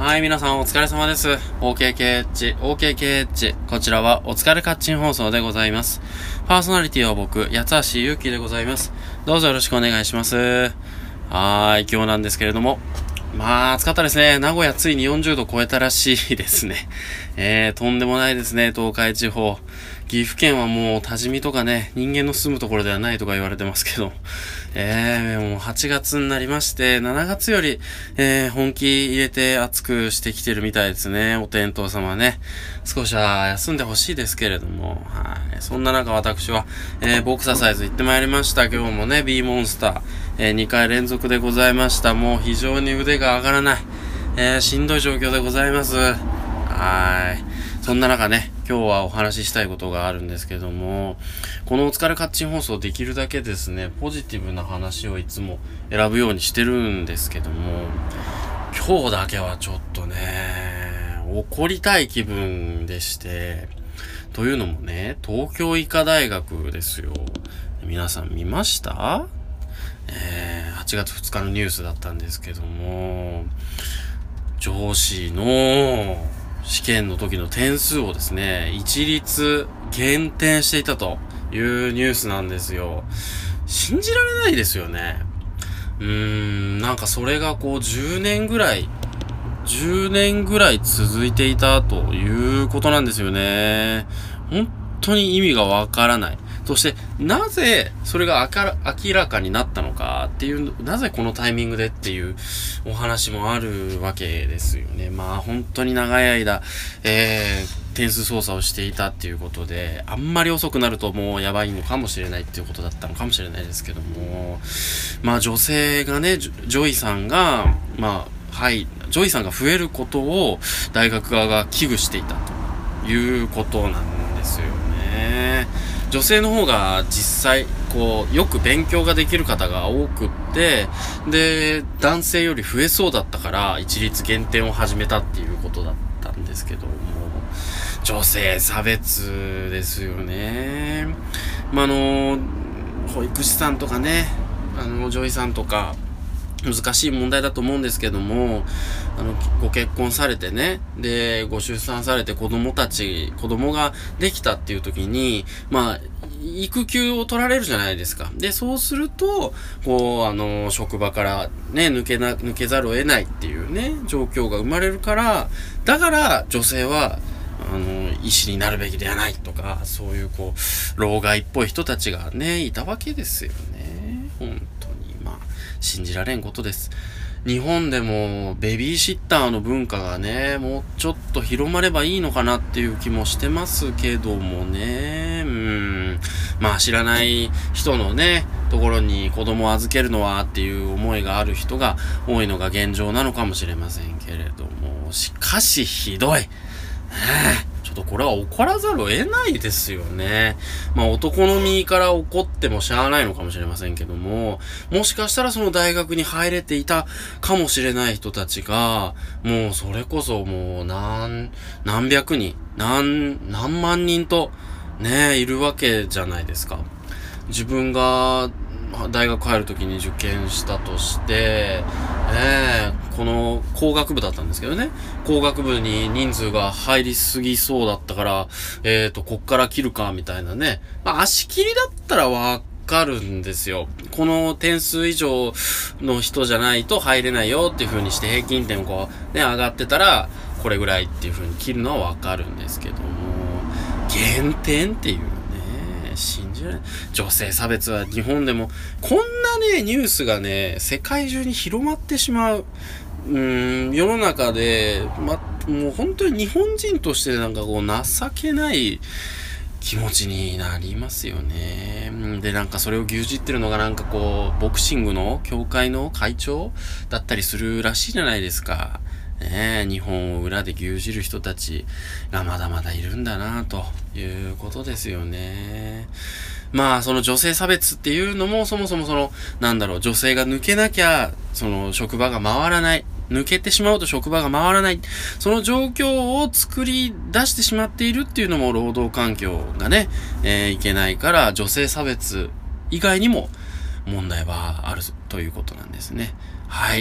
はい、皆さんお疲れ様です。OKKH、OKKH。こちらはお疲れカッチン放送でございます。パーソナリティは僕、八橋ゆうきでございます。どうぞよろしくお願いします。はーい、今日なんですけれども。まあ、暑かったですね。名古屋ついに40度超えたらしいですね。えー、とんでもないですね、東海地方。岐阜県はもう多治見とかね、人間の住むところではないとか言われてますけど、えー、もう8月になりまして、7月より、えー、本気入れて暑くしてきてるみたいですね。お天道様ね。少しは休んでほしいですけれども、はい。そんな中私は、えー、ボクササイズ行ってまいりました。今日もね、B モンスター、えー、2回連続でございました。もう非常に腕が上がらない、えー、しんどい状況でございます。はい。そんな中ね、今日はお話ししたいことがあるんですけども、このお疲れカッチン放送できるだけですね、ポジティブな話をいつも選ぶようにしてるんですけども、今日だけはちょっとね、怒りたい気分でして、というのもね、東京医科大学ですよ。皆さん見ました？えー、8月2日のニュースだったんですけども、上司の試験の時の点数をですね、一律減点していたというニュースなんですよ。信じられないですよね。うーん、なんかそれがこう10年ぐらい、10年ぐらい続いていたということなんですよね。本当に意味がわからない。そして、なぜそれが明らかになったのかっていう、なぜこのタイミングでっていうお話もあるわけですよね。まあ本当に長い間、えー、点数操作をしていたっていうことで、あんまり遅くなるともうやばいのかもしれないっていうことだったのかもしれないですけども、まあ女性がね、ジョイさんが、まあ、はい、ジョイさんが増えることを大学側が危惧していたということなんです。女性の方が実際、こう、よく勉強ができる方が多くって、で、男性より増えそうだったから、一律減点を始めたっていうことだったんですけども、女性差別ですよね。まあ、あの、保育士さんとかね、あの、女医さんとか、難しい問題だと思うんですけども、あの、ご結婚されてね、で、ご出産されて子供たち、子供ができたっていう時に、まあ、育休を取られるじゃないですか。で、そうすると、こう、あの、職場からね、抜けな、抜けざるを得ないっていうね、状況が生まれるから、だから女性は、あの、医師になるべきではないとか、そういうこう、老害っぽい人たちがね、いたわけですよね。本。信じられんことです。日本でもベビーシッターの文化がね、もうちょっと広まればいいのかなっていう気もしてますけどもね。うん。まあ知らない人のね、ところに子供を預けるのはっていう思いがある人が多いのが現状なのかもしれませんけれども、しかしひどい。ちょっとこれは怒らざるを得ないですよね。まあ男の身から怒ってもしゃあないのかもしれませんけども、もしかしたらその大学に入れていたかもしれない人たちが、もうそれこそもう何、何百人、何、何万人とね、いるわけじゃないですか。自分が大学入るときに受験したとして、え、工学部だったんですけどね、工学部に人数が入りすぎそうだったから、えーと、こっから切るか、みたいなね。まあ、足切りだったらわかるんですよ。この点数以上の人じゃないと入れないよっていう風にして平均点こうね、上がってたら、これぐらいっていう風に切るのはわかるんですけども、減点っていうね信じられない。女性差別は日本でも、こんなね、ニュースがね、世界中に広まってしまう。うん、世の中で、ま、もう本当に日本人としてなんかこう、情けない気持ちになりますよね。で、なんかそれを牛耳ってるのがなんかこう、ボクシングの協会の会長だったりするらしいじゃないですか。ね日本を裏で牛耳る人たちがまだまだいるんだなということですよね。まあ、その女性差別っていうのもそもそもその、なんだろう、女性が抜けなきゃ、その職場が回らない。抜けてしまうと職場が回らない。その状況を作り出してしまっているっていうのも労働環境がね、えー、いけないから女性差別以外にも問題はあるということなんですね。はい。